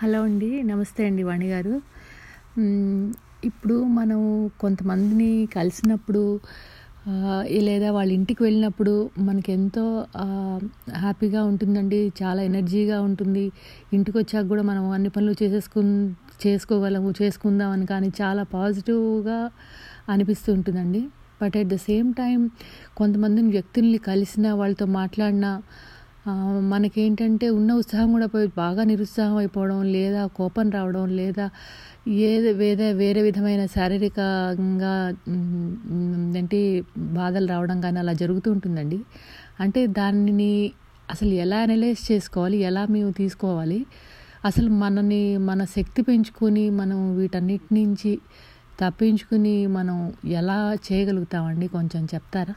Hello అండి నమస్తే అండి వాణి గారు. ఇప్పుడు మనం కొంతమందిని కలిసినప్పుడు లేదా వాళ్ళ ఇంటికి వెళ్ళినప్పుడు మనకి ఎంతో హ్యాపీగా ఉంటుందండి చాలా ఎనర్జీగా ఉంటుంది. ఇంటికి వచ్చాక కూడా మనం అన్ని పనులు చేసేసుకు చేసుకోగలము చేసుకుందామని కానీ చాలా పాజిటివ్గా అనిపిస్తూ ఉంటుందండి. But at the same time కొంతమందిని వ్యక్తుల్ని కలిసిన వాళ్ళతో మాట్లాడినా మనకేంటంటే ఉన్న ఉత్సాహం కూడా పోయి బాగా నిరుత్సాహం అయిపోవడం లేదా కోపం రావడం లేదా ఏది వేరే వేరే విధమైన శారీరకంగా ఏంటి బాధలు రావడం కానీ అలా జరుగుతూ ఉంటుందండి. అంటే దానిని అసలు ఎలా అనలైజ్ చేసుకోవాలి ఎలా మేము తీసుకోవాలి అసలు మనని మన శక్తి పెంచుకొని మనం వీటన్నిటి నుంచి తప్పించుకుని మనం ఎలా చేయగలుగుతామండి? కొంచెం చెప్తారా?